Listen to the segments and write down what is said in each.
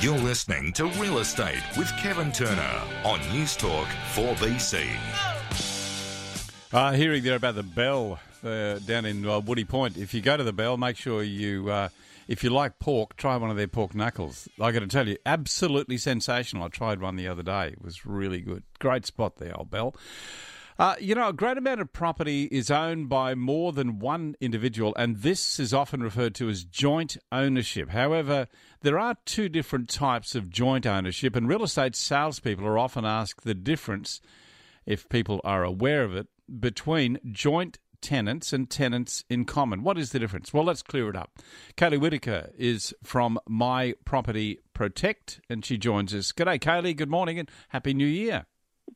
You're listening to Real Estate with Kevin Turner on News Talk 4BC. Uh, hearing there about the Bell uh, down in uh, Woody Point. If you go to the Bell, make sure you, uh, if you like pork, try one of their pork knuckles. I got to tell you, absolutely sensational. I tried one the other day. It was really good. Great spot there, old Bell. Uh, you know, a great amount of property is owned by more than one individual, and this is often referred to as joint ownership. However, there are two different types of joint ownership, and real estate salespeople are often asked the difference, if people are aware of it, between joint tenants and tenants in common. What is the difference? Well, let's clear it up. Kaylee Whitaker is from My Property Protect, and she joins us. G'day, Kaylee. Good morning and Happy New Year.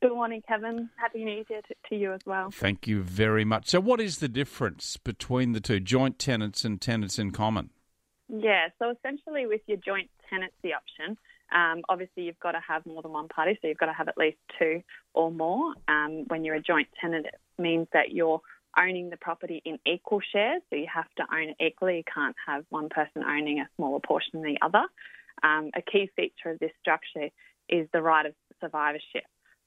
Good morning, Kevin. Happy New Year to, to you as well. Thank you very much. So, what is the difference between the two, joint tenants and tenants in common? Yeah, so essentially, with your joint tenancy option, um, obviously you've got to have more than one party, so you've got to have at least two or more. Um, when you're a joint tenant, it means that you're owning the property in equal shares, so you have to own it equally. You can't have one person owning a smaller portion than the other. Um, a key feature of this structure is the right of survivorship.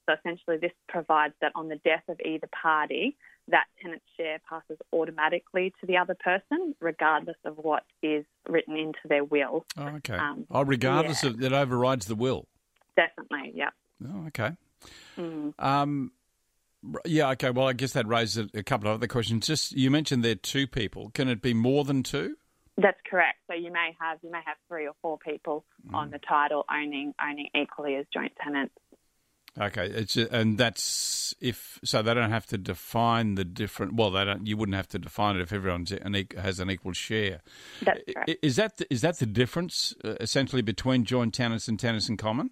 So essentially, this provides that on the death of either party, that tenant's share passes automatically to the other person, regardless of what is written into their will. Oh, okay. Um, oh, regardless yeah. of that overrides the will. Definitely, yeah. Oh, okay. Mm. Um, yeah, okay. Well, I guess that raises a couple of other questions. Just you mentioned there are two people. Can it be more than two? That's correct. So you may have you may have three or four people mm. on the title owning owning equally as joint tenants. Okay, it's and that's if so they don't have to define the different. Well, they don't. You wouldn't have to define it if everyone has an equal share. That's correct. Is that the, is that the difference uh, essentially between joint tenants and tenants in common?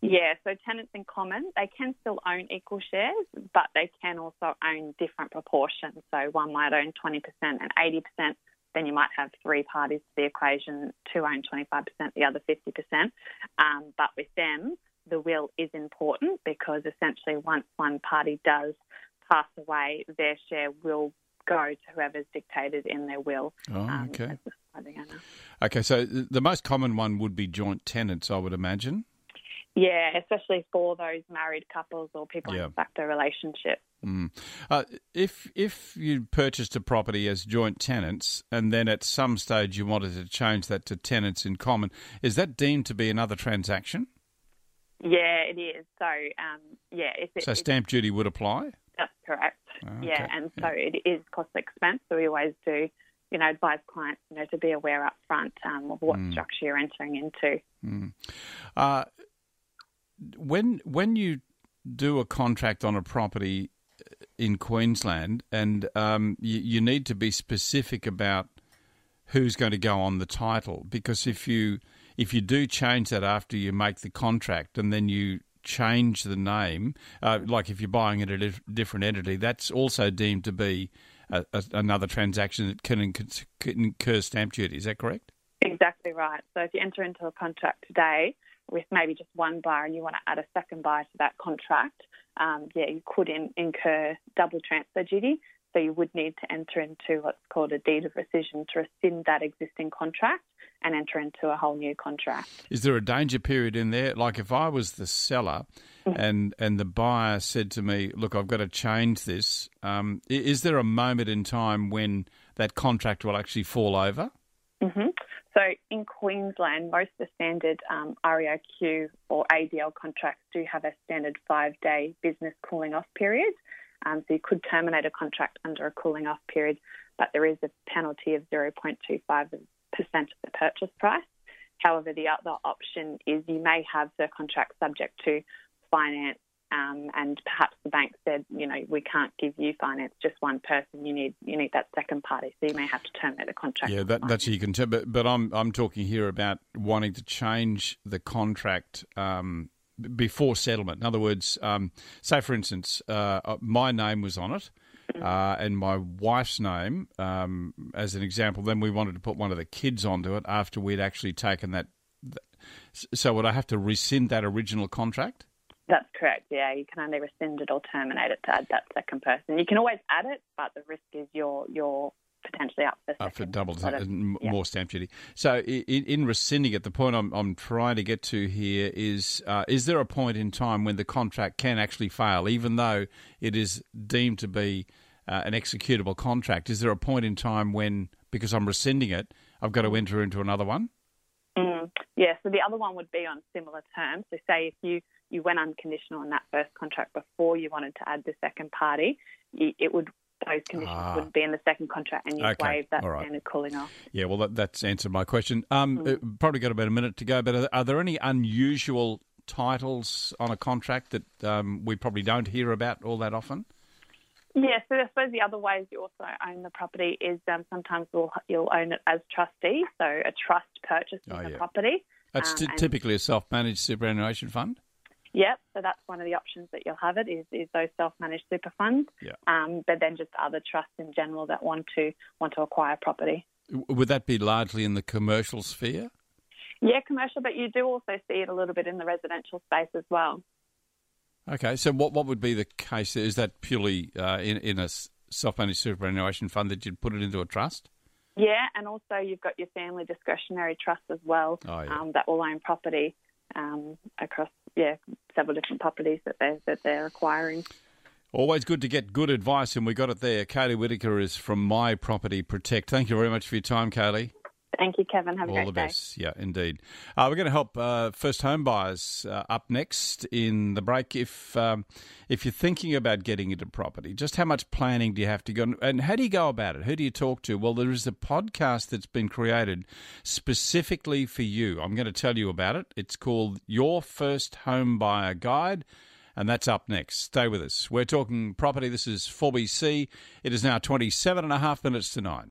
Yeah, so tenants in common, they can still own equal shares, but they can also own different proportions. So one might own 20% and 80%, then you might have three parties to the equation, two own 25%, the other 50%. Um, but with them, the will is important because essentially once one party does pass away, their share will go to whoever's dictated in their will. Oh, um, okay. Okay, so the most common one would be joint tenants, I would imagine. Yeah, especially for those married couples or people yeah. in fact a relationship. Mm. Uh, if if you purchased a property as joint tenants and then at some stage you wanted to change that to tenants in common, is that deemed to be another transaction? Yeah, it is. So, um, yeah. If it, so stamp duty would apply? That's correct. Oh, okay. Yeah, and so it is cost expense. So we always do, you know, advise clients, you know, to be aware up front um, of what mm. structure you're entering into. Mm. Uh, when when you do a contract on a property in Queensland, and um, you, you need to be specific about who's going to go on the title, because if you if you do change that after you make the contract and then you change the name, uh, like if you're buying it at a different entity, that's also deemed to be a, a, another transaction that can, incur stamp duty. Is that correct? Exactly right. So if you enter into a contract today with maybe just one buyer and you want to add a second buyer to that contract, um, yeah, you could in, incur double transfer duty. So you would need to enter into what's called a deed of rescission to rescind that existing contract and enter into a whole new contract. Is there a danger period in there? Like if I was the seller mm-hmm. and and the buyer said to me, "Look, I've got to change this," um, is there a moment in time when that contract will actually fall over? Mm-hmm. So in Queensland, most of the standard um, REIQ or ADL contracts do have a standard five-day business cooling off period. Um, so you could terminate a contract under a cooling off period, but there is a penalty of 0.25% of the purchase price. However, the other option is you may have the contract subject to finance, um, and perhaps the bank said, you know, we can't give you finance, just one person. You need you need that second party, so you may have to terminate the contract. Yeah, that, that's you can. T- but but I'm I'm talking here about wanting to change the contract. Um, before settlement. In other words, um, say for instance, uh, uh my name was on it, uh, and my wife's name um, as an example. Then we wanted to put one of the kids onto it after we'd actually taken that. So would I have to rescind that original contract? That's correct. Yeah, you can only rescind it or terminate it to add that second person. You can always add it, but the risk is you're you're potentially up for, uh, for double sort of- yeah. more stamp duty. So, in, in rescinding it, the point I'm, I'm trying to get to here is: uh, is there a point in time when the contract can actually fail, even though it is deemed to be uh, an executable contract? Is there a point in time when, because I'm rescinding it, I've got to enter into another one? Mm, yeah, so the other one would be on similar terms. So, say if you, you went unconditional in that first contract before you wanted to add the second party, it would those conditions Ah. would be in the second contract, and you Okay, waive that right. standard cooling off. Yeah, well, that, that's answered my question. Um, uh, Probably got about a minute to go, but are, are there any unusual titles on a contract that um, we probably don't hear about all that often? Yeah, so I suppose the other ways you also own the property is um, sometimes you'll, you'll own it as trustee, so a trust purchases Oh, the property. That's Um, t- typically a self-managed superannuation fund. Yep, so that's one of the options that you'll have it is, is those self-managed super funds. Yeah. Um, but then just other trusts in general that want to want to acquire property. Would that be largely in the commercial sphere? Yeah, commercial, but you do also see it a little bit in the residential space as well. Okay, so what what would be the case? Is that purely uh, in in a self-managed superannuation fund that you'd put it into a trust? Yeah, and also you've got your family discretionary trust as well Oh, yeah. um, that will own property um, across yeah several different properties that they that they're acquiring. Always good to get good advice, and we got it there. Kaylee Whitaker is from My Property Protect. Thank you very much for your time, Kaylee. Thank you, Kevin. Have a All great the day. best. Yeah, indeed. Uh, we're going to help uh, first home buyers uh, up next in the break. If um, if you're thinking about getting into property, just how much planning do you have to go, and how do you go about it? Who do you talk to? Well, there is a podcast that's been created specifically for you. I'm going to tell you about it. It's called Your First Home Buyer Guide. And that's up next. Stay with us. We're talking property. This is 4BC. It is now 27 and a half minutes to nine.